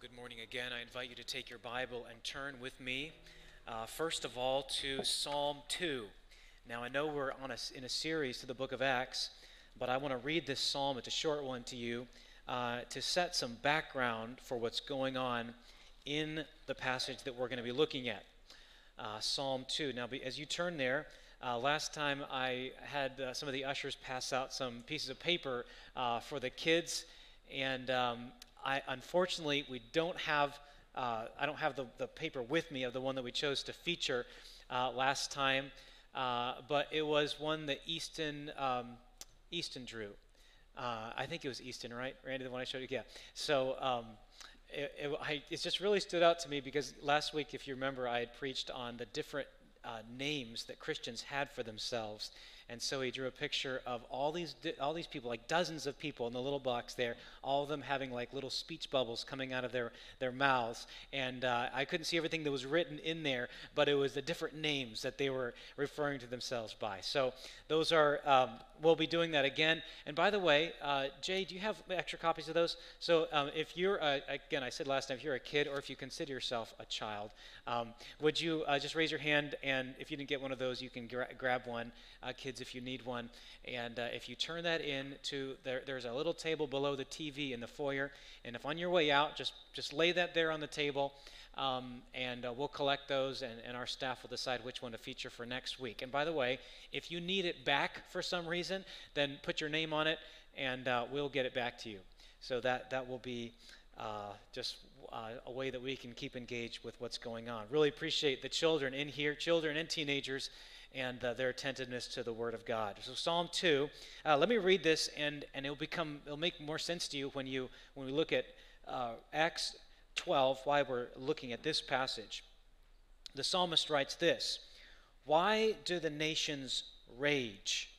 good morning again. I invite you to take your Bible and turn with me, uh, first of all, to Psalm 2. Now, I know we're on a, in a series to the book of Acts, but I want to read this psalm. It's a short one to you uh, to set some background for what's going on in the passage that we're going to be looking at. Uh, psalm 2. Now, as you turn there, uh, last time I had uh, some of the ushers pass out some pieces of paper uh, for the kids, and um, I unfortunately we don't have uh, I don't have the, the paper with me of the one that we chose to feature uh, last time, uh, but it was one that Easton um, Easton drew. Uh, I think it was Easton, right, Randy, the one I showed you. Yeah. So. Um, it, it, I, it, just really stood out to me because last week, if you remember, I had preached on the different uh, names that Christians had for themselves. And so he drew a picture of all these all these people, like dozens of people in the little box there, all of them having like little speech bubbles coming out of their their mouths. And uh, I couldn't see everything that was written in there, but it was the different names that they were referring to themselves by. So those are um, we'll be doing that again. And by the way, uh, Jay, do you have extra copies of those? So um, if you're uh, again, I said last time, if you're a kid or if you consider yourself a child, um, would you uh, just raise your hand? And if you didn't get one of those, you can gra- grab one. Uh, kids if you need one. And uh, if you turn that in to there, there's a little table below the TV in the foyer. And if on your way out, just just lay that there on the table. Um, and uh, we'll collect those, and, and, our staff will decide which one to feature for next week. And by the way, if you need it back for some reason, then put your name on it, and uh, we'll get it back to you. So that that will be uh, just uh, a way that we can keep engaged with what's going on. Really appreciate the children in here, children and teenagers and uh, their attentiveness to the Word of God. So Psalm 2, uh, let me read this, and, and it'll become it'll make more sense to you when you when we look at uh, Acts 12. Why we're looking at this passage. The psalmist writes this: Why do the nations rage,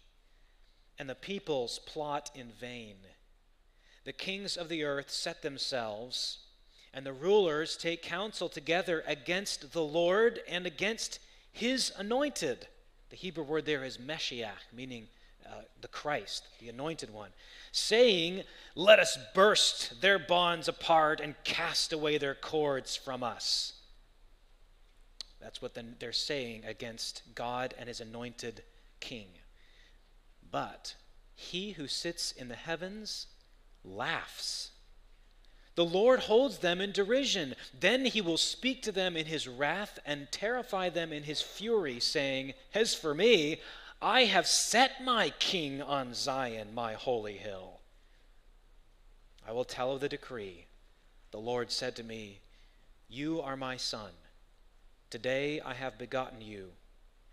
and the peoples plot in vain? The kings of the earth set themselves, and the rulers take counsel together against the Lord and against his anointed. The Hebrew word there is Meshiach, meaning uh, the Christ, the anointed one, saying, Let us burst their bonds apart and cast away their cords from us. That's what they're saying against God and his anointed king. But he who sits in the heavens laughs the Lord holds them in derision. Then he will speak to them in his wrath and terrify them in his fury, saying, As for me, I have set my king on Zion, my holy hill. I will tell of the decree. The Lord said to me, You are my son. Today I have begotten you.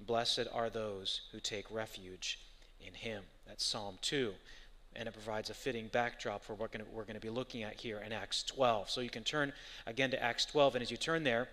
Blessed are those who take refuge in him. That's Psalm 2. And it provides a fitting backdrop for what we're going to be looking at here in Acts 12. So you can turn again to Acts 12. And as you turn there,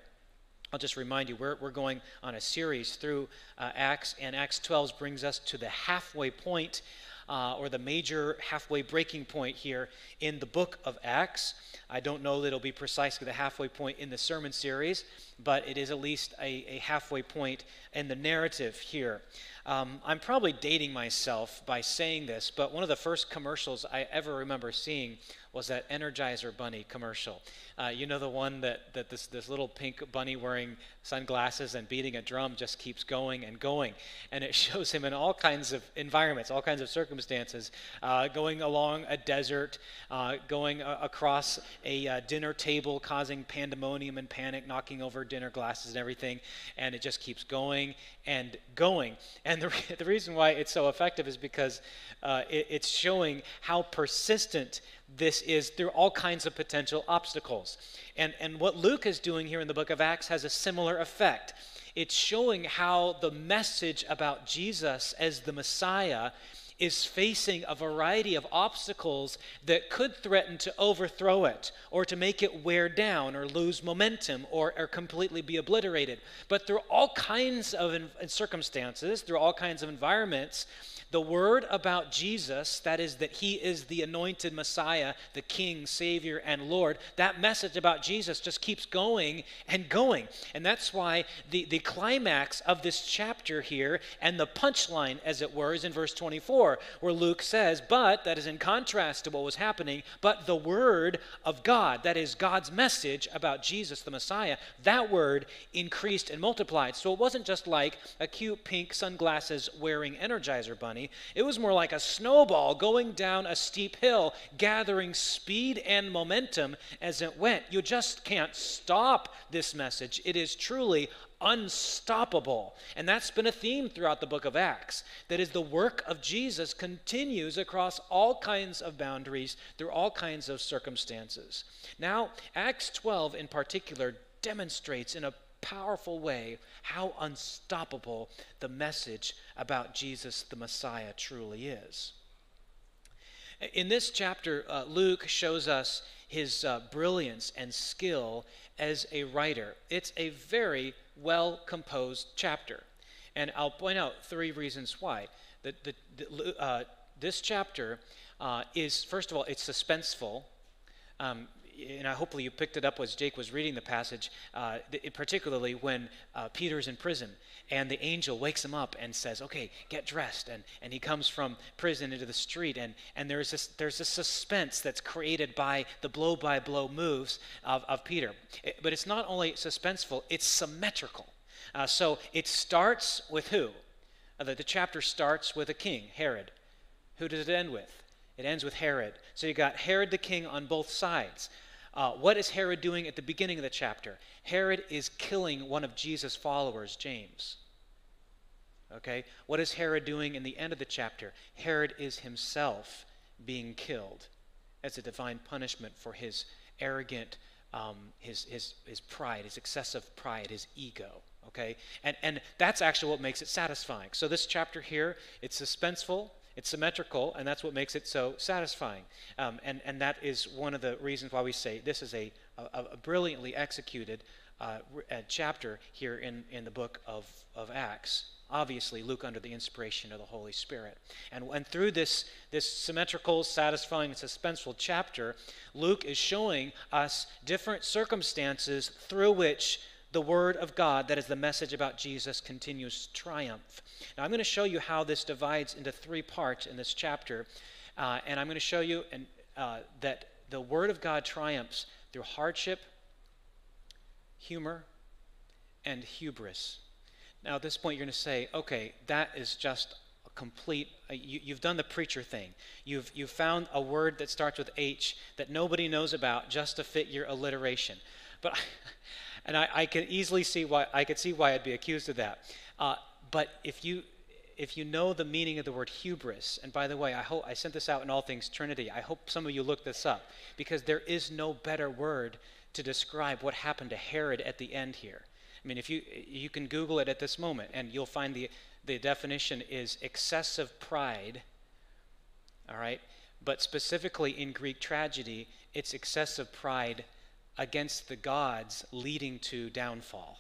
I'll just remind you, we're, we're going on a series through uh, Acts, and Acts 12 brings us to the halfway point, uh, or the major halfway breaking point here in the book of Acts. I don't know that it'll be precisely the halfway point in the sermon series, but it is at least a, a halfway point in the narrative here. Um, I'm probably dating myself by saying this, but one of the first commercials I ever remember seeing was that Energizer Bunny commercial. Uh, you know the one that, that this, this little pink bunny wearing sunglasses and beating a drum just keeps going and going. And it shows him in all kinds of environments, all kinds of circumstances, uh, going along a desert, uh, going across a uh, dinner table, causing pandemonium and panic, knocking over dinner glasses and everything. And it just keeps going and going. And the, re- the reason why it's so effective is because uh, it, it's showing how persistent this is through all kinds of potential obstacles. And, and what Luke is doing here in the book of Acts has a similar effect. It's showing how the message about Jesus as the Messiah is facing a variety of obstacles that could threaten to overthrow it or to make it wear down or lose momentum or, or completely be obliterated. But through all kinds of circumstances, through all kinds of environments, the word about Jesus, that is, that he is the anointed Messiah, the King, Savior, and Lord, that message about Jesus just keeps going and going. And that's why the, the climax of this chapter here and the punchline, as it were, is in verse 24, where Luke says, But, that is in contrast to what was happening, but the word of God, that is God's message about Jesus the Messiah, that word increased and multiplied. So it wasn't just like a cute pink sunglasses wearing Energizer bunny it was more like a snowball going down a steep hill, gathering speed and momentum as it went. You just can't stop this message. It is truly unstoppable. And that's been a theme throughout the book of Acts. That is, the work of Jesus continues across all kinds of boundaries, through all kinds of circumstances. Now, Acts 12 in particular demonstrates in a powerful way how unstoppable the message about Jesus the Messiah truly is. In this chapter, uh, Luke shows us his uh, brilliance and skill as a writer. It's a very well composed chapter. And I'll point out three reasons why. The, the, the, uh, this chapter uh, is, first of all, it's suspenseful. Um, and hopefully you picked it up as Jake was reading the passage, uh, particularly when uh, Peter's in prison and the angel wakes him up and says, "Okay, get dressed." And and he comes from prison into the street, and and there's this there's a suspense that's created by the blow by blow moves of, of Peter. It, but it's not only suspenseful; it's symmetrical. Uh, so it starts with who? Uh, the, the chapter starts with a king, Herod. Who does it end with? It ends with Herod. So you got Herod the king on both sides. Uh, what is Herod doing at the beginning of the chapter? Herod is killing one of Jesus' followers, James. Okay? What is Herod doing in the end of the chapter? Herod is himself being killed as a divine punishment for his arrogant, um, his, his, his pride, his excessive pride, his ego. Okay? And, and that's actually what makes it satisfying. So, this chapter here, it's suspenseful, it's symmetrical, and that's what makes it so satisfying. Um, and, and that is one of the reasons why we say this is a, a, a brilliantly executed uh, chapter here in, in the book of, of Acts. Obviously, Luke under the inspiration of the Holy Spirit. And, and through this, this symmetrical, satisfying, and suspenseful chapter, Luke is showing us different circumstances through which the Word of God, that is the message about Jesus, continues triumph. Now, I'm going to show you how this divides into three parts in this chapter. Uh, and I'm going to show you uh, that the Word of God triumphs through hardship, humor, and hubris. Now, at this point, you're going to say, okay, that is just a complete, uh, you, have done the preacher thing. You've, you've found a word that starts with H that nobody knows about just to fit your alliteration. But and I, I can easily see why I could see why I'd be accused of that. Uh, but if you if you know the meaning of the word hubris, and by the way, I hope I sent this out in all things Trinity. I hope some of you look this up because there is no better word to describe what happened to Herod at the end here. I mean, if you you can Google it at this moment, and you'll find the the definition is excessive pride. All right, but specifically in Greek tragedy, it's excessive pride against the gods leading to downfall,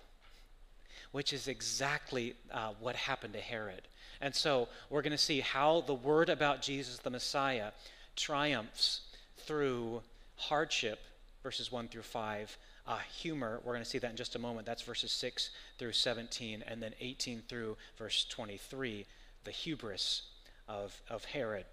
which is exactly uh, what happened to Herod. And so we're going to see how the word about Jesus the Messiah triumphs through hardship, verses 1 through 5. Uh, humor, we're going to see that in just a moment. That's verses 6 through 17, and then 18 through verse 23, the hubris of, of Herod.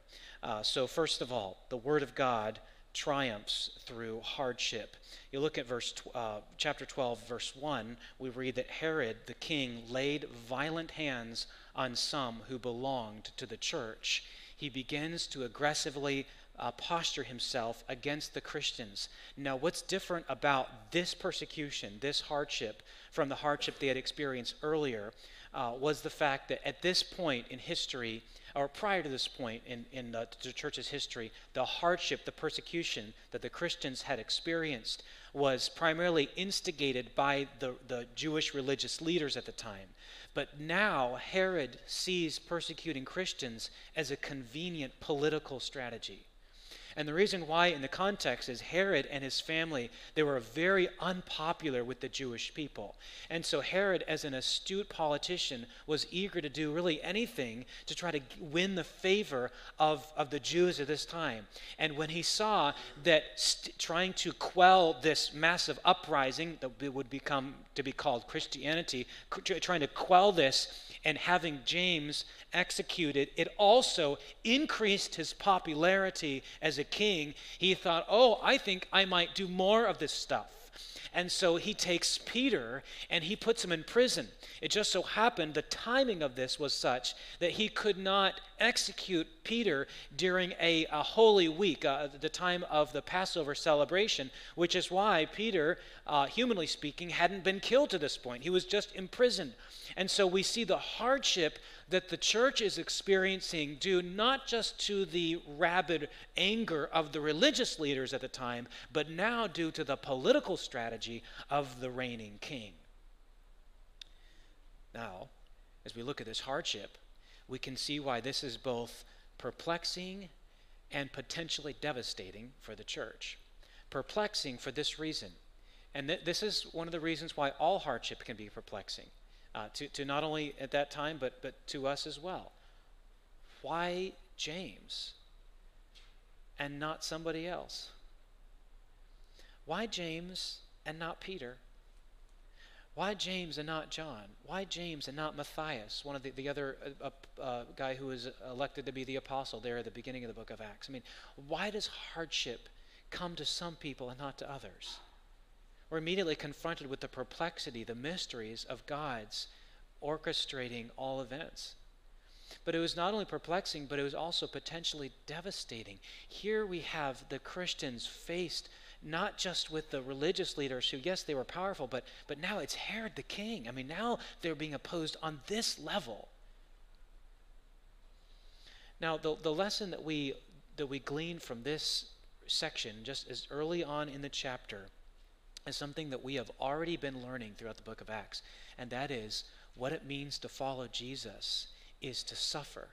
Uh, so, first of all, the Word of God triumphs through hardship. You look at verse uh, chapter 12, verse 1, we read that Herod the king laid violent hands on some who belonged to the church. He begins to aggressively uh, posture himself against the Christians. Now, what's different about this persecution, this hardship, from the hardship they had experienced earlier, uh, was the fact that at this point in history, or prior to this point in, in the, the church's history, the hardship, the persecution that the Christians had experienced was primarily instigated by the, the Jewish religious leaders at the time. But now Herod sees persecuting Christians as a convenient political strategy. And the reason why, in the context, is Herod and his family, they were very unpopular with the Jewish people. And so Herod, as an astute politician, was eager to do really anything to try to win the favor of, of the Jews at this time. And when he saw that st- trying to quell this massive uprising that would become to be called Christianity, trying to quell this and having James executed, it also increased his popularity as a king. He thought, oh, I think I might do more of this stuff. And so he takes Peter and he puts him in prison. It just so happened the timing of this was such that he could not execute Peter during a, a holy week, uh, the time of the Passover celebration, which is why Peter, uh, humanly speaking, hadn't been killed to this point. He was just imprisoned. And so we see the hardship that the church is experiencing due not just to the rabid anger of the religious leaders at the time, but now due to the political strategy of the reigning king. Now, as we look at this hardship, we can see why this is both perplexing and potentially devastating for the church. Perplexing for this reason. And th- this is one of the reasons why all hardship can be perplexing uh, to, to not only at that time, but, but to us as well. Why James and not somebody else? Why James and not Peter? Why James and not John? Why James and not Matthias, one of the, the other uh, uh, guy who was elected to be the apostle there at the beginning of the book of Acts? I mean, why does hardship come to some people and not to others? We're immediately confronted with the perplexity, the mysteries of God's orchestrating all events. But it was not only perplexing, but it was also potentially devastating. Here we have the Christians faced not just with the religious leaders who, yes, they were powerful, but, but now it's Herod the king. I mean, now they're being opposed on this level. Now, the, the lesson that we, that we glean from this section, just as early on in the chapter, is something that we have already been learning throughout the book of Acts, and that is what it means to follow Jesus is to suffer.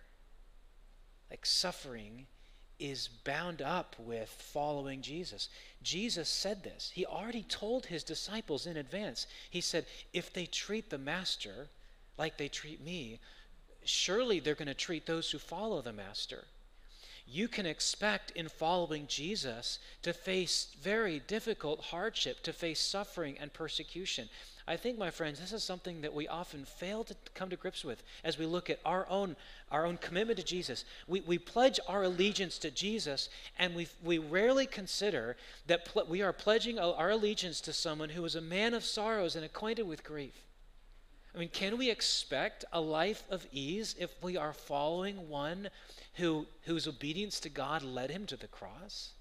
Like suffering is bound up with following Jesus. Jesus said this. He already told his disciples in advance. He said, if they treat the master like they treat me, surely they're going to treat those who follow the master you can expect in following Jesus to face very difficult hardship, to face suffering and persecution. I think, my friends, this is something that we often fail to come to grips with as we look at our own, our own commitment to Jesus. We, we pledge our allegiance to Jesus, and we, we rarely consider that pl- we are pledging our allegiance to someone who is a man of sorrows and acquainted with grief. I mean, can we expect a life of ease if we are following one who, whose obedience to God led him to the cross?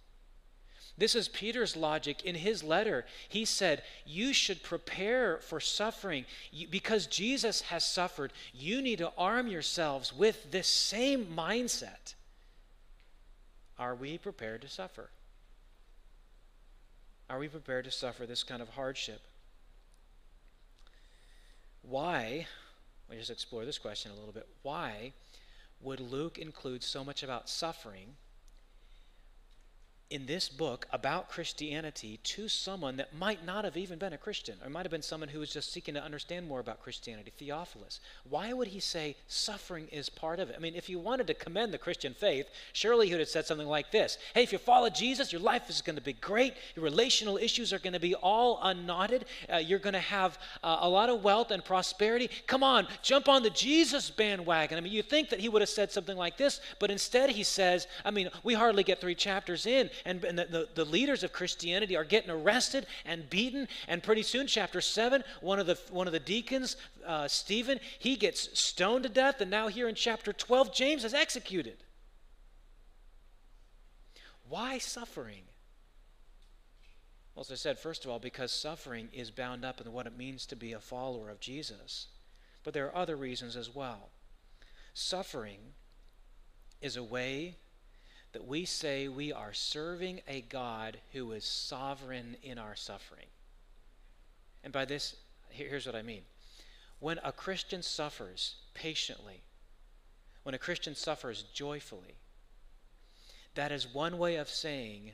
This is Peter's logic in his letter. He said, You should prepare for suffering. because Jesus has suffered, you need to arm yourselves with this same mindset. Are we prepared to suffer? Are we prepared to suffer this kind of hardship? Why, me just explore this question a little bit. Why would Luke include so much about suffering in this book about Christianity to someone that might not have even been a Christian, or might have been someone who was just seeking to understand more about Christianity, Theophilus. Why would he say suffering is part of it? I mean, if he wanted to commend the Christian faith, surely he would have said something like this Hey, if you follow Jesus, your life is going to be great. Your relational issues are going to be all unknotted. Uh, you're going to have uh, a lot of wealth and prosperity. Come on, jump on the Jesus bandwagon. I mean, you think that he would have said something like this, but instead he says, I mean, we hardly get three chapters in and, and the, the, the, leaders of Christianity are getting arrested and beaten. And pretty soon, chapter 7, one of the, one of the deacons, uh, Stephen, he gets stoned to death. And now, here in chapter 12, James is executed. Why suffering? Well, as I said, first of all, because suffering is bound up in what it means to be a follower of Jesus. But there are other reasons as well. Suffering is a way that we say we are serving a God who is sovereign in our suffering. And by this, here's what I mean. When a Christian suffers patiently, when a Christian suffers joyfully, that is one way of saying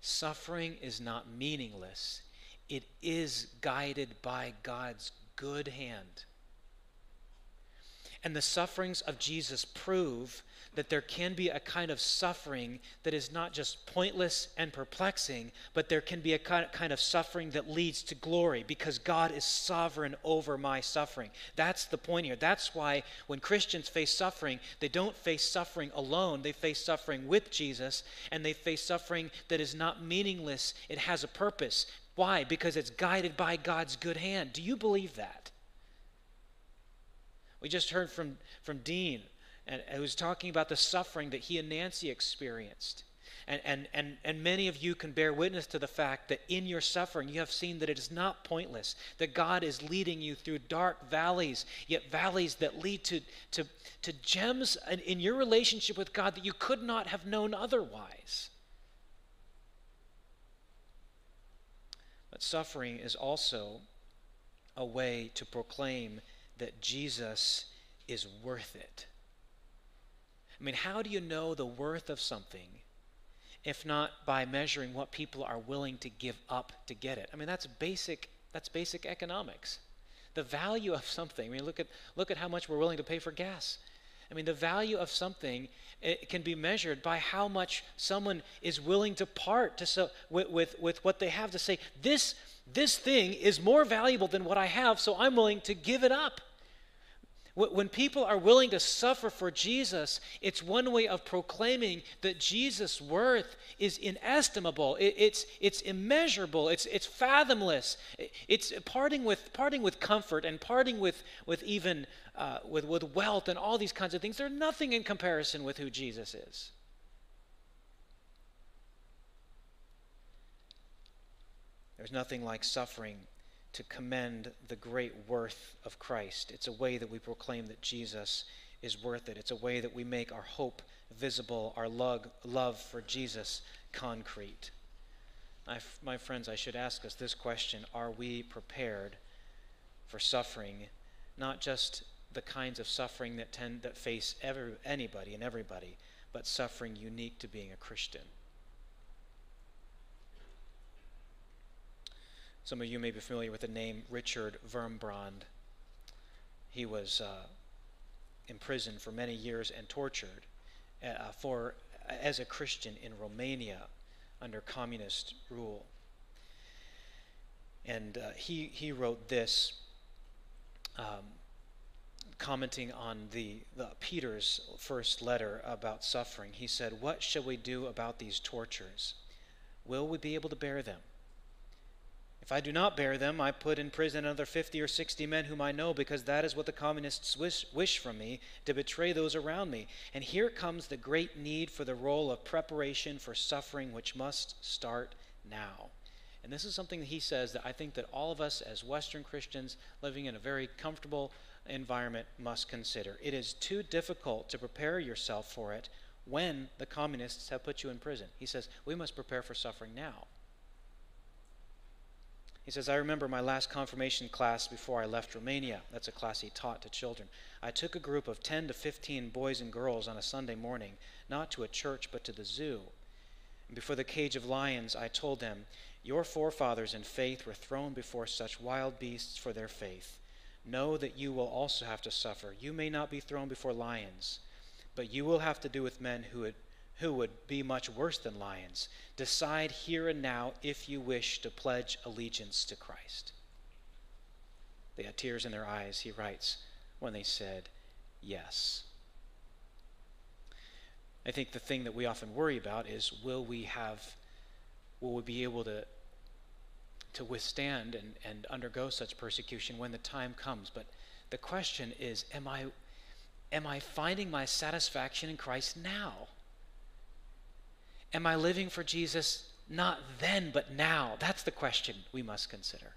suffering is not meaningless. It is guided by God's good hand. And the sufferings of Jesus prove that there can be a kind of suffering that is not just pointless and perplexing, but there can be a kind of suffering that leads to glory because God is sovereign over my suffering. That's the point here. That's why when Christians face suffering, they don't face suffering alone, they face suffering with Jesus, and they face suffering that is not meaningless, it has a purpose. Why? Because it's guided by God's good hand. Do you believe that? We just heard from, from Dean and who was talking about the suffering that he and Nancy experienced. And, and, and, and many of you can bear witness to the fact that in your suffering, you have seen that it is not pointless, that God is leading you through dark valleys, yet valleys that lead to, to, to gems in, in your relationship with God that you could not have known otherwise. But suffering is also a way to proclaim that Jesus is worth it. I mean, how do you know the worth of something if not by measuring what people are willing to give up to get it? I mean, that's basic that's basic economics. The value of something. I mean, look at look at how much we're willing to pay for gas. I mean, the value of something can be measured by how much someone is willing to part to so, with, with, with what they have to say. This, this thing is more valuable than what I have, so I'm willing to give it up. When people are willing to suffer for Jesus, it's one way of proclaiming that Jesus' worth is inestimable. It's, it's immeasurable. It's, it's fathomless. It's parting with, parting with comfort and parting with, with even uh, with, with wealth and all these kinds of things. They're nothing in comparison with who Jesus is. There's nothing like suffering to commend the great worth of Christ. It's a way that we proclaim that Jesus is worth it. It's a way that we make our hope visible, our love, for Jesus concrete. My, my friends, I should ask us this question Are we prepared for suffering, not just the kinds of suffering that tend that face every, anybody and everybody, but suffering unique to being a Christian? Some of you may be familiar with the name Richard Wurmbrand. He was uh, imprisoned for many years and tortured uh, for as a Christian in Romania under communist rule. And uh, he, he wrote this, um, commenting on the, the Peter's first letter about suffering. He said, What shall we do about these tortures? Will we be able to bear them? If I do not bear them, I put in prison another 50 or 60 men whom I know, because that is what the communists wish, wish from me, to betray those around me. And here comes the great need for the role of preparation for suffering, which must start now. And this is something that he says that I think that all of us as Western Christians living in a very comfortable environment must consider. It is too difficult to prepare yourself for it when the communists have put you in prison. He says, we must prepare for suffering now. He says, I remember my last confirmation class before I left Romania. That's a class he taught to children. I took a group of 10 to 15 boys and girls on a Sunday morning, not to a church, but to the zoo. Before the cage of lions, I told them, Your forefathers in faith were thrown before such wild beasts for their faith. Know that you will also have to suffer. You may not be thrown before lions, but you will have to do with men who who would be much worse than lions. Decide here and now if you wish to pledge allegiance to Christ. They had tears in their eyes, he writes, when they said yes. I think the thing that we often worry about is will we have, will we be able to, to withstand and, and undergo such persecution when the time comes? But the question is, am I, am I finding my satisfaction in Christ now? Am I living for Jesus not then, but now? That's the question we must consider.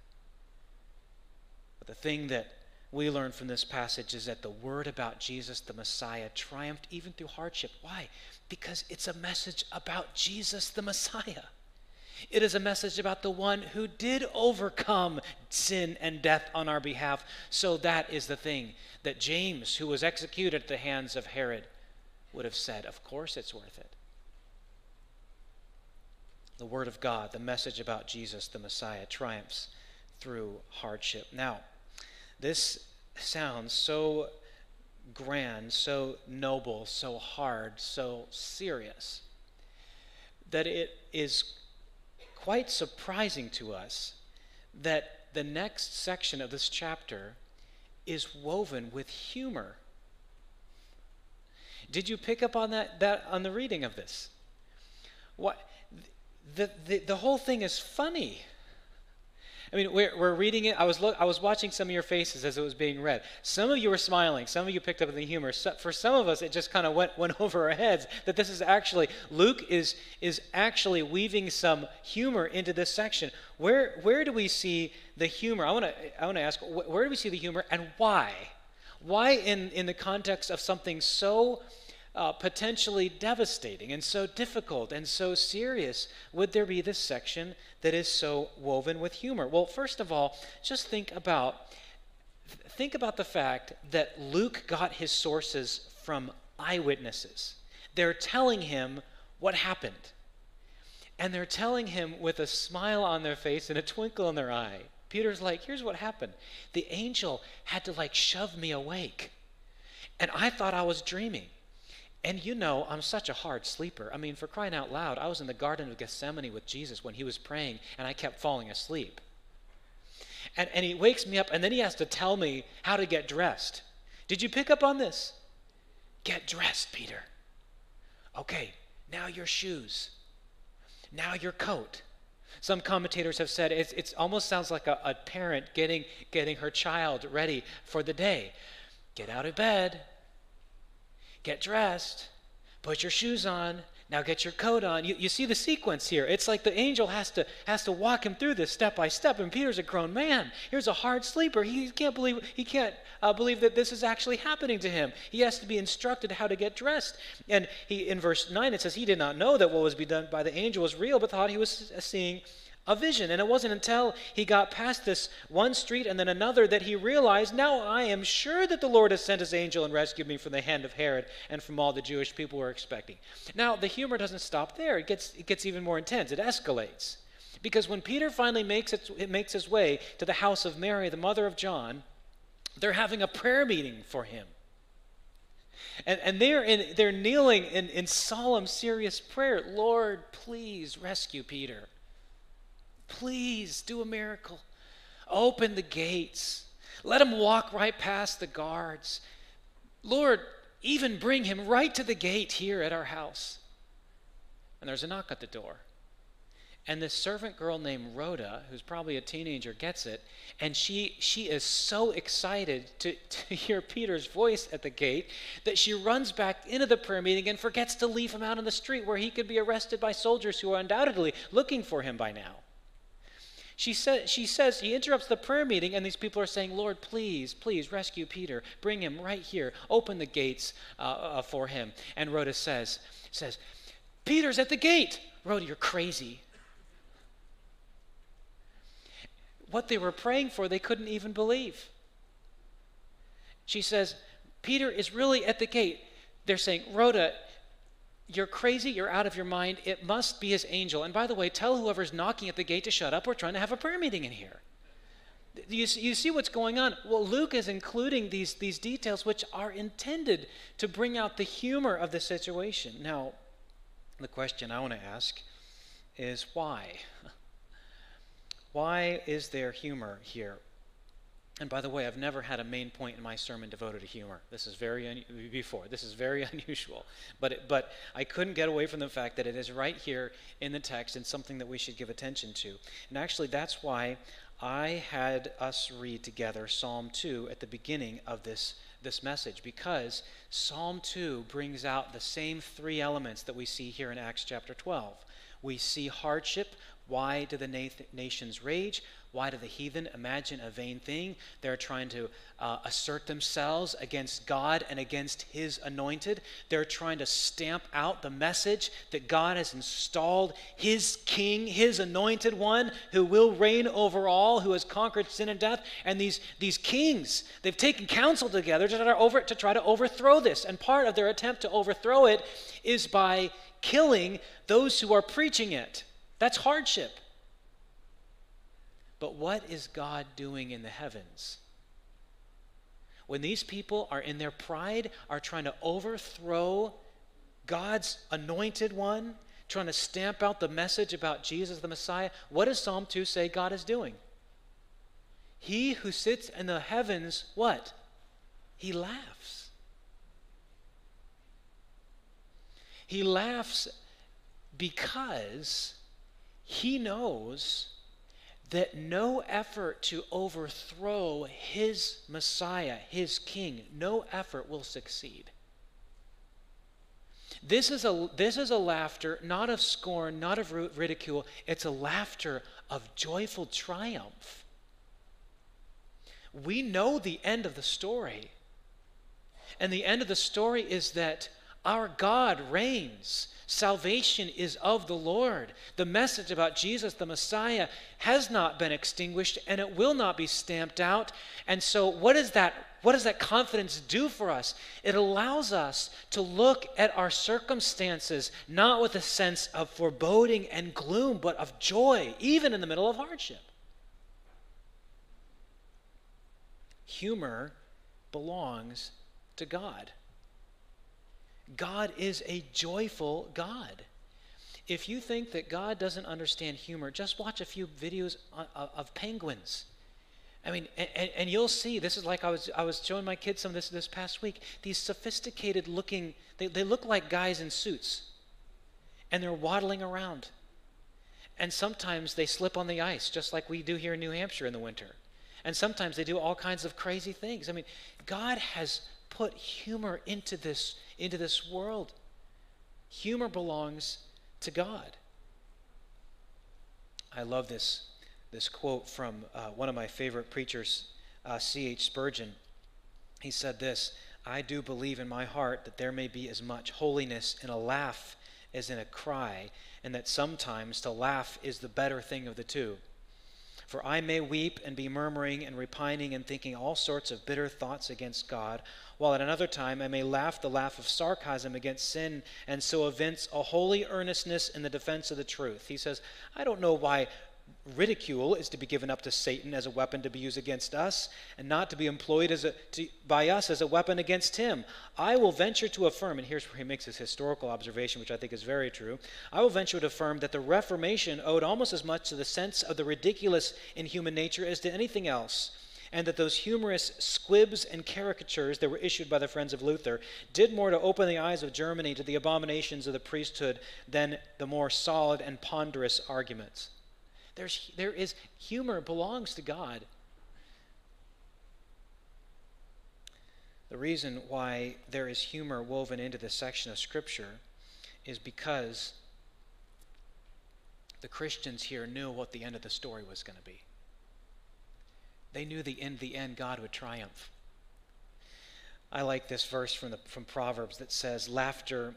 But the thing that we learn from this passage is that the word about Jesus, the Messiah, triumphed even through hardship. Why? Because it's a message about Jesus, the Messiah. It is a message about the one who did overcome sin and death on our behalf. So that is the thing that James, who was executed at the hands of Herod, would have said. Of course, it's worth it. The Word of God, the message about Jesus, the Messiah, triumphs through hardship. Now, this sounds so grand, so noble, so hard, so serious that it is quite surprising to us that the next section of this chapter is woven with humor. Did you pick up on that, that on the reading of this? What the, the, the whole thing is funny. I mean, we're, we're reading it. I was, look, I was watching some of your faces as it was being read. Some of you were smiling. Some of you picked up the humor. So, for some of us, it just kind of went, went over our heads that this is actually, Luke is, is actually weaving some humor into this section. Where, where do we see the humor? I want to I wanna ask, where do we see the humor and why? Why, in, in the context of something so uh, potentially devastating and so difficult and so serious would there be this section that is so woven with humor? Well, first of all, just think about think about the fact that Luke got his sources from eyewitnesses. They're telling him what happened. And they're telling him with a smile on their face and a twinkle in their eye. Peter's like, here's what happened. The angel had to like shove me awake. And I thought I was dreaming. And you know, I'm such a hard sleeper. I mean, for crying out loud, I was in the Garden of Gethsemane with Jesus when he was praying, and I kept falling asleep. And, and he wakes me up, and then he has to tell me how to get dressed. Did you pick up on this? Get dressed, Peter. Okay, now your shoes. Now your coat. Some commentators have said it it's almost sounds like a, a parent getting, getting her child ready for the day. Get out of bed, get dressed, put your shoes on, now get your coat on. You, you see the sequence here. It's like the angel has to, has to walk him through this step by step. And Peter's a grown man. Here's a hard sleeper. He can't believe, he can't uh, believe that this is actually happening to him. He has to be instructed how to get dressed. And he, in verse 9, it says, He did not know that what was being done by the angel was real, but thought he was seeing a vision. And it wasn't until he got past this one street and then another that he realized, now I am sure that the Lord has sent his angel and rescued me from the hand of Herod and from all the Jewish people were expecting. Now, the humor doesn't stop there, it gets, it gets even more intense, it escalates. Because when Peter finally makes, it, makes his way to the house of Mary, the mother of John, they're having a prayer meeting for him. And, and they're, in, they're kneeling in, in solemn, serious prayer Lord, please rescue Peter. Please do a miracle. Open the gates. Let him walk right past the guards. Lord, even bring him right to the gate here at our house. And there's a knock at the door. And this servant girl named Rhoda, who's probably a teenager, gets it. And she, she is so excited to, to hear Peter's voice at the gate that she runs back into the prayer meeting and forgets to leave him out on the street where he could be arrested by soldiers who are undoubtedly looking for him by now. She, sa- she says, he interrupts the prayer meeting, and these people are saying, Lord, please, please rescue Peter. Bring him right here. Open the gates uh, uh, for him. And Rhoda says, says, Peter's at the gate. Rhoda, you're crazy. What they were praying for, they couldn't even believe. She says, Peter is really at the gate. They're saying, Rhoda, you're crazy, you're out of your mind. It must be his angel. And by the way, tell whoever's knocking at the gate to shut up. We're trying to have a prayer meeting in here. You, you see what's going on? Well, Luke is including these, these details which are intended to bring out the humor of the situation. Now, the question I want to ask is why? Why is there humor here? And by the way, I've never had a main point in my sermon devoted to humor. This is very un- before. This is very unusual. But it, but I couldn't get away from the fact that it is right here in the text and something that we should give attention to. And actually, that's why I had us read together Psalm 2 at the beginning of this this message because Psalm 2 brings out the same three elements that we see here in Acts chapter 12. We see hardship. Why do the nations rage? Why do the heathen imagine a vain thing? They're trying to uh, assert themselves against God and against His anointed. They're trying to stamp out the message that God has installed His King, His anointed one, who will reign over all, who has conquered sin and death. And these, these kings, they've taken counsel together to try to, over, to try to overthrow this. And part of their attempt to overthrow it is by killing those who are preaching it. That's hardship. But what is God doing in the heavens? When these people are in their pride, are trying to overthrow God's anointed one, trying to stamp out the message about Jesus the Messiah, what does Psalm 2 say God is doing? He who sits in the heavens, what? He laughs. He laughs because he knows that no effort to overthrow his Messiah, his King, no effort will succeed. This is, a, this is a laughter not of scorn, not of ridicule. It's a laughter of joyful triumph. We know the end of the story. And the end of the story is that our God reigns. Salvation is of the Lord. The message about Jesus, the Messiah, has not been extinguished and it will not be stamped out. And so, what is that? What does that confidence do for us? It allows us to look at our circumstances not with a sense of foreboding and gloom, but of joy, even in the middle of hardship. Humor belongs to God. God is a joyful God. If you think that God doesn't understand humor, just watch a few videos of penguins. I mean, and, and, you'll see, this is like I was, I was showing my kids some of this this past week. These sophisticated looking, they, they look like guys in suits. And they're waddling around. And sometimes they slip on the ice, just like we do here in New Hampshire in the winter. And sometimes they do all kinds of crazy things. I mean, God has put humor into this into this world. Humor belongs to God. I love this, this quote from uh, one of my favorite preachers, uh, C.H. Spurgeon. He said this I do believe in my heart that there may be as much holiness in a laugh as in a cry, and that sometimes to laugh is the better thing of the two. For I may weep and be murmuring and repining and thinking all sorts of bitter thoughts against God, while at another time I may laugh the laugh of sarcasm against sin, and so evince a holy earnestness in the defense of the truth. He says, I don't know why ridicule is to be given up to Satan as a weapon to be used against us, and not to be employed as a, to, by us as a weapon against him. I will venture to affirm, and here's where he makes his historical observation, which I think is very true. I will venture to affirm that the Reformation owed almost as much to the sense of the ridiculous in human nature as to anything else. And that those humorous squibs and caricatures that were issued by the friends of Luther did more to open the eyes of Germany to the abominations of the priesthood than the more solid and ponderous arguments. There's, there is humor belongs to God. The reason why there is humor woven into this section of Scripture is because the Christians here knew what the end of the story was going to be. They knew the end, the end, God would triumph. I like this verse from, the, from Proverbs that says, Laughter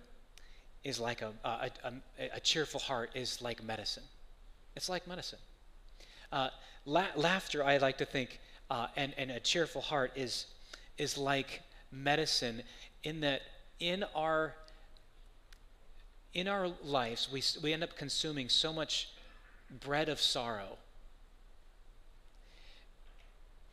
is like a, a, a, a cheerful heart is like medicine. It's like medicine. Uh, la- laughter, I like to think, uh, and, and a cheerful heart is, is like medicine in that in our, in our lives, we, we end up consuming so much bread of sorrow.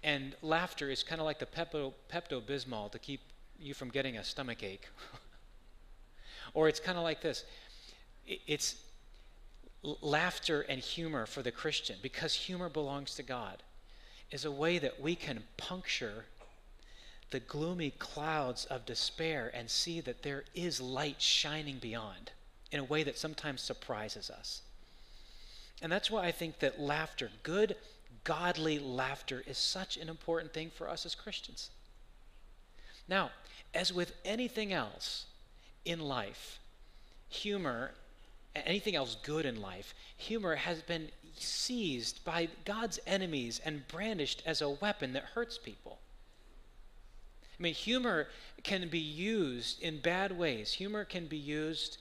And laughter is kind of like the Pepto, Pepto-Bismol to keep you from getting a stomach ache. or it's kind of like this. It's, laughter and humor for the Christian, because humor belongs to God, is a way that we can puncture the gloomy clouds of despair and see that there is light shining beyond in a way that sometimes surprises us. And that's why I think that laughter, good, godly laughter, is such an important thing for us as Christians. Now, as with anything else in life, humor, anything else good in life, humor has been seized by God's enemies and brandished as a weapon that hurts people. I mean, humor can be used in bad ways. Humor can be used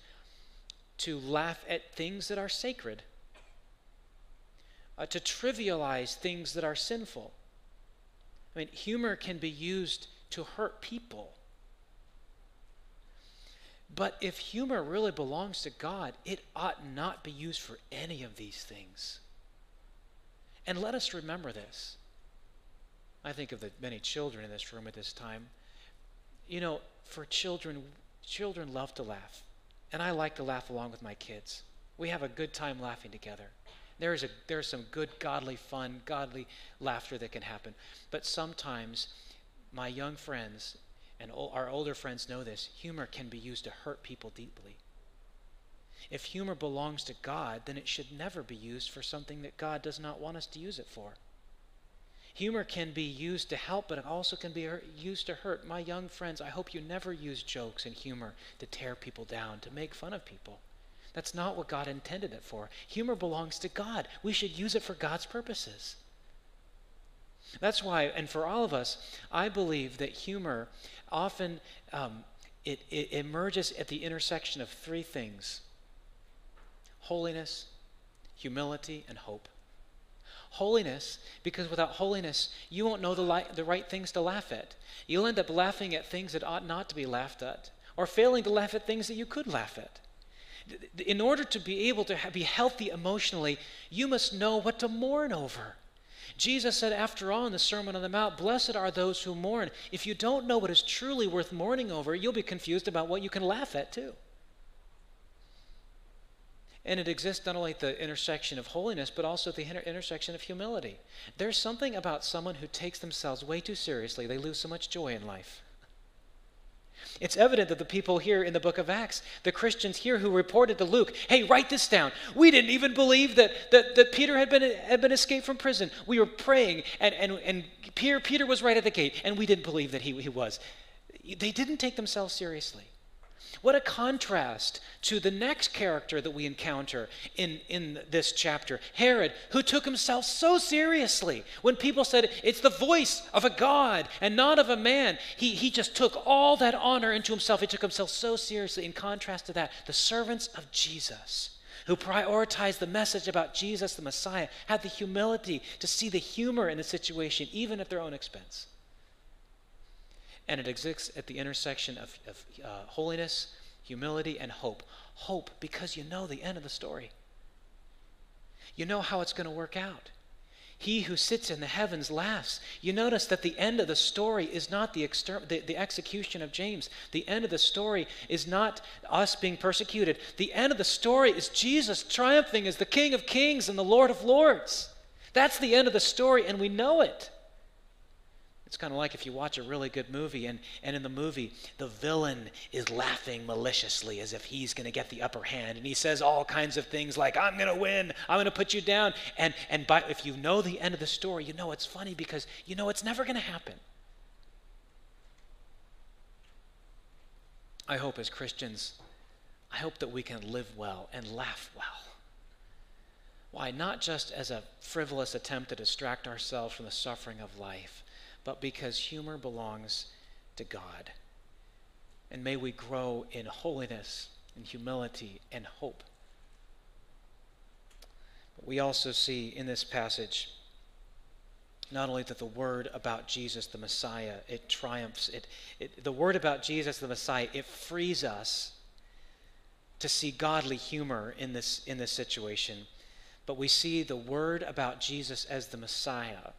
to laugh at things that are sacred, uh, to trivialize things that are sinful. I mean, humor can be used to hurt people. But if humor really belongs to God, it ought not be used for any of these things. And let us remember this. I think of the many children in this room at this time. You know, for children, children love to laugh. And I like to laugh along with my kids. We have a good time laughing together. There is a, there's some good, godly fun, godly laughter that can happen. But sometimes my young friends and our older friends know this humor can be used to hurt people deeply. If humor belongs to God, then it should never be used for something that God does not want us to use it for. Humor can be used to help, but it also can be used to hurt. My young friends, I hope you never use jokes and humor to tear people down, to make fun of people. That's not what God intended it for. Humor belongs to God. We should use it for God's purposes. That's why, and for all of us, I believe that humor often um, it, it emerges at the intersection of three things holiness, humility, and hope. Holiness, because without holiness, you won't know the, li- the right things to laugh at. You'll end up laughing at things that ought not to be laughed at, or failing to laugh at things that you could laugh at. In order to be able to be healthy emotionally, you must know what to mourn over. Jesus said, after all, in the Sermon on the Mount, Blessed are those who mourn. If you don't know what is truly worth mourning over, you'll be confused about what you can laugh at, too. And it exists not only at the intersection of holiness, but also at the inter- intersection of humility. There's something about someone who takes themselves way too seriously, they lose so much joy in life. It's evident that the people here in the book of Acts, the Christians here who reported to Luke, hey, write this down. We didn't even believe that, that, that Peter had been, had been escaped from prison. We were praying, and, and, and Peter, Peter was right at the gate, and we didn't believe that he, he was. They didn't take themselves seriously. What a contrast to the next character that we encounter in, in this chapter Herod, who took himself so seriously. When people said it's the voice of a God and not of a man, he, he just took all that honor into himself. He took himself so seriously. In contrast to that, the servants of Jesus who prioritized the message about Jesus the Messiah, had the humility to see the humor in the situation, even at their own expense and it exists at the intersection of, of uh, holiness, humility, and hope. Hope because you know the end of the story. You know how it's going to work out. He who sits in the heavens laughs. You notice that the end of the story is not the, exter- the, the execution of James. The end of the story is not us being persecuted. The end of the story is Jesus triumphing as the King of kings and the Lord of lords. That's the end of the story, and we know it. It's kind of like if you watch a really good movie, and, and in the movie, the villain is laughing maliciously as if he's going to get the upper hand. And he says all kinds of things like, I'm going to win, I'm going to put you down. And, and by, if you know the end of the story, you know it's funny because you know it's never going to happen. I hope as Christians, I hope that we can live well and laugh well. Why? Not just as a frivolous attempt to distract ourselves from the suffering of life but because humor belongs to God. And may we grow in holiness and humility and hope. But we also see in this passage not only that the word about Jesus the Messiah, it triumphs, it, it, the word about Jesus the Messiah, it frees us to see godly humor in this, in this situation. But we see the word about Jesus as the Messiah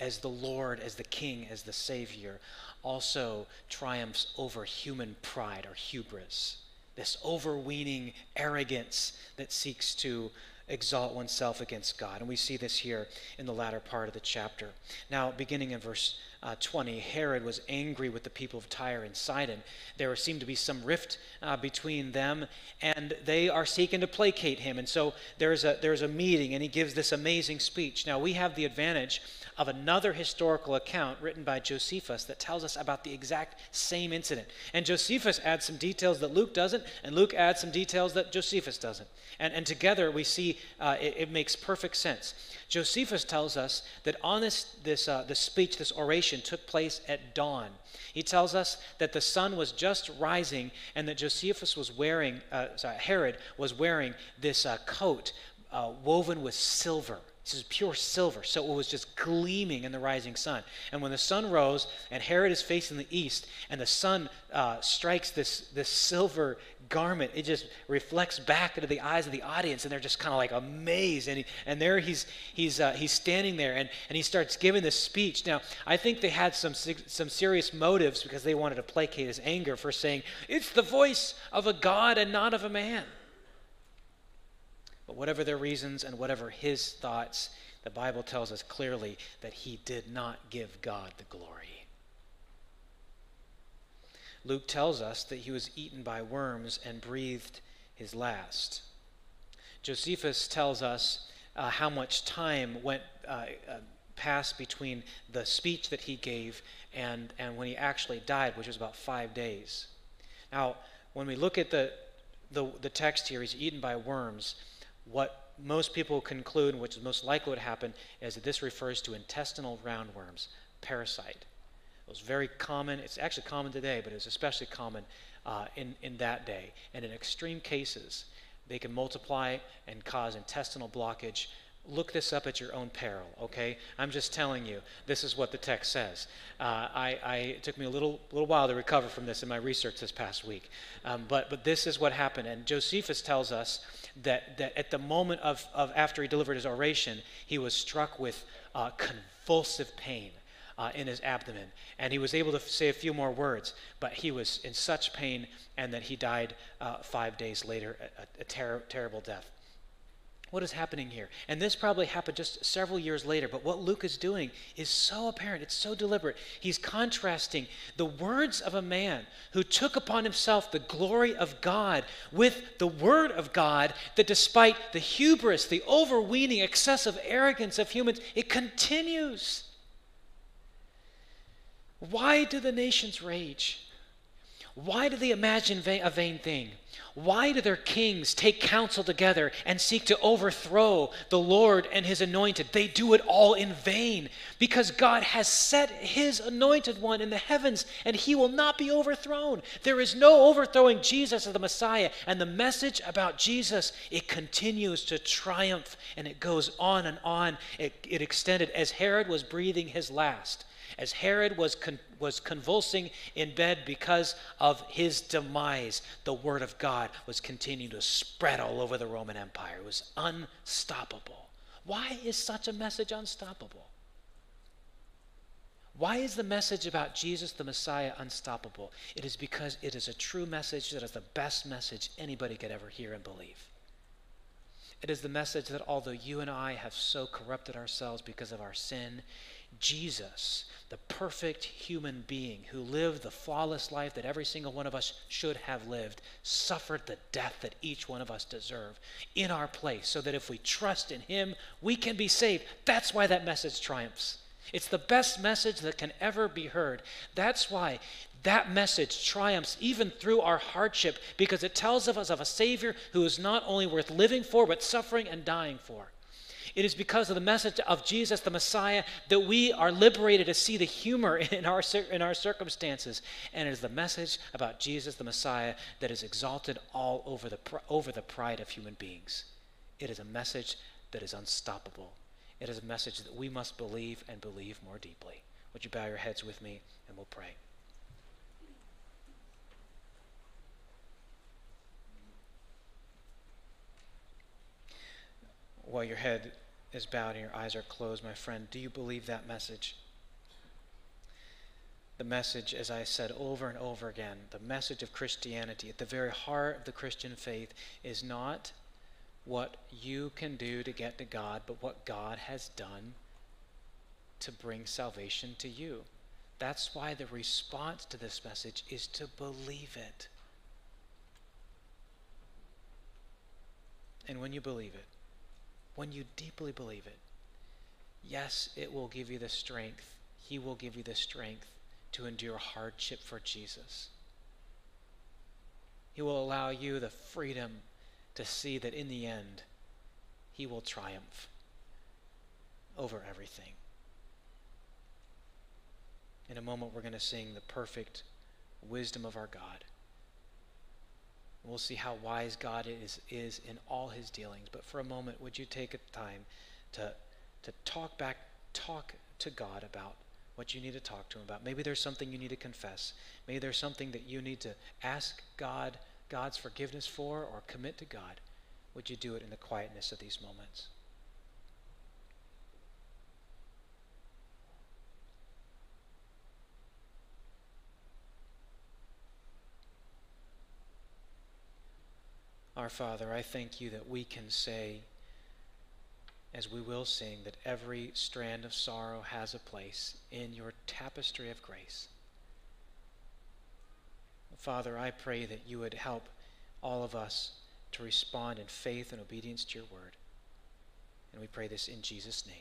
as the Lord, as the King, as the Savior, also triumphs over human pride or hubris, this overweening arrogance that seeks to exalt oneself against God. And we see this here in the latter part of the chapter. Now, beginning in verse uh, 20, Herod was angry with the people of Tyre and Sidon. There seemed to be some rift uh, between them, and they are seeking to placate him. And so there's a, there's a meeting, and he gives this amazing speech. Now, we have the advantage of another historical account written by Josephus that tells us about the exact same incident. And Josephus adds some details that Luke doesn't, and Luke adds some details that Josephus doesn't. And, and together we see uh, it, it, makes perfect sense. Josephus tells us that on this, this, uh, this speech, this oration, took place at dawn. He tells us that the sun was just rising and that Josephus was wearing, uh, sorry, Herod was wearing this uh, coat uh, woven with silver. This is pure silver, so it was just gleaming in the rising sun. And when the sun rose, and Herod is facing the east, and the sun uh, strikes this, this silver garment, it just reflects back into the eyes of the audience, and they're just kind of like amazed. And, he, and there he's, he's, uh, he's standing there, and, and he starts giving this speech. Now, I think they had some, some serious motives because they wanted to placate his anger for saying, It's the voice of a God and not of a man. But whatever their reasons and whatever his thoughts, the Bible tells us clearly that he did not give God the glory. Luke tells us that he was eaten by worms and breathed his last. Josephus tells us uh, how much time went uh, uh, passed between the speech that he gave and, and when he actually died, which was about five days. Now, when we look at the, the, the text here, he's eaten by worms what most people conclude, which is most likely would happen, is that this refers to intestinal roundworms, parasite. It was very common. It's actually common today, but it was especially common uh, in, in that day. And in extreme cases, they can multiply and cause intestinal blockage, look this up at your own peril, okay? I'm just telling you, this is what the text says. Uh, I, I, it took me a little, little while to recover from this in my research this past week. Um, but, but this is what happened. And Josephus tells us that, that at the moment of, of after he delivered his oration, he was struck with uh, convulsive pain. Uh, in his abdomen. And he was able to say a few more words, but he was in such pain, and that he died uh, five days later, a, a ter- terrible death. What is happening here? And this probably happened just several years later, but what Luke is doing is so apparent. It's so deliberate. He's contrasting the words of a man who took upon himself the glory of God with the word of God that, despite the hubris, the overweening, excessive arrogance of humans, it continues. Why do the nations rage? Why do they imagine a vain thing? Why do their kings take counsel together and seek to overthrow the Lord and his anointed? They do it all in vain because God has set his anointed one in the heavens and he will not be overthrown. There is no overthrowing Jesus as the Messiah. And the message about Jesus, it continues to triumph and it goes on and on. It, it extended as Herod was breathing his last as Herod was, con- was convulsing in bed because of his demise, the word of God was continuing to spread all over the Roman Empire. It was unstoppable. Why is such a message unstoppable? Why is the message about Jesus the Messiah unstoppable? It is because it is a true message that is the best message anybody could ever hear and believe. It is the message that although you and I have so corrupted ourselves because of our sin, Jesus, the perfect human being who lived the flawless life that every single one of us should have lived, suffered the death that each one of us deserve in our place, so that if we trust in Him, we can be saved. That's why that message triumphs. It's the best message that can ever be heard. That's why that message triumphs even through our hardship, because it tells of us of a Savior who is not only worth living for, but suffering and dying for. It is because of the message of Jesus, the Messiah, that we are liberated to see the humor in our, in our circumstances. And it is the message about Jesus, the Messiah, that is exalted all over the, over the pride of human beings. It is a message that is unstoppable. It is a message that we must believe and believe more deeply. Would you bow your heads with me and we'll pray? While your head is bowed and your eyes are closed, my friend, do you believe that message? The message, as I said over and over again, the message of Christianity at the very heart of the Christian faith is not what you can do to get to God, but what God has done to bring salvation to you. That's why the response to this message is to believe it. And when you believe it, when you deeply believe it, yes, it will give you the strength. He will give you the strength to endure hardship for Jesus. He will allow you the freedom to see that in the end, He will triumph over everything. In a moment, we're going to sing the perfect wisdom of our God. We'll see how wise God is, is in all his dealings. But for a moment, would you take a time to, to talk back, talk to God about what you need to talk to him about? Maybe there's something you need to confess. Maybe there's something that you need to ask God, God's forgiveness for, or commit to God. Would you do it in the quietness of these moments? Our Father, I thank you that we can say, as we will sing, that every strand of sorrow has a place in your tapestry of grace. Father, I pray that you would help all of us to respond in faith and obedience to your word. And we pray this in Jesus' name.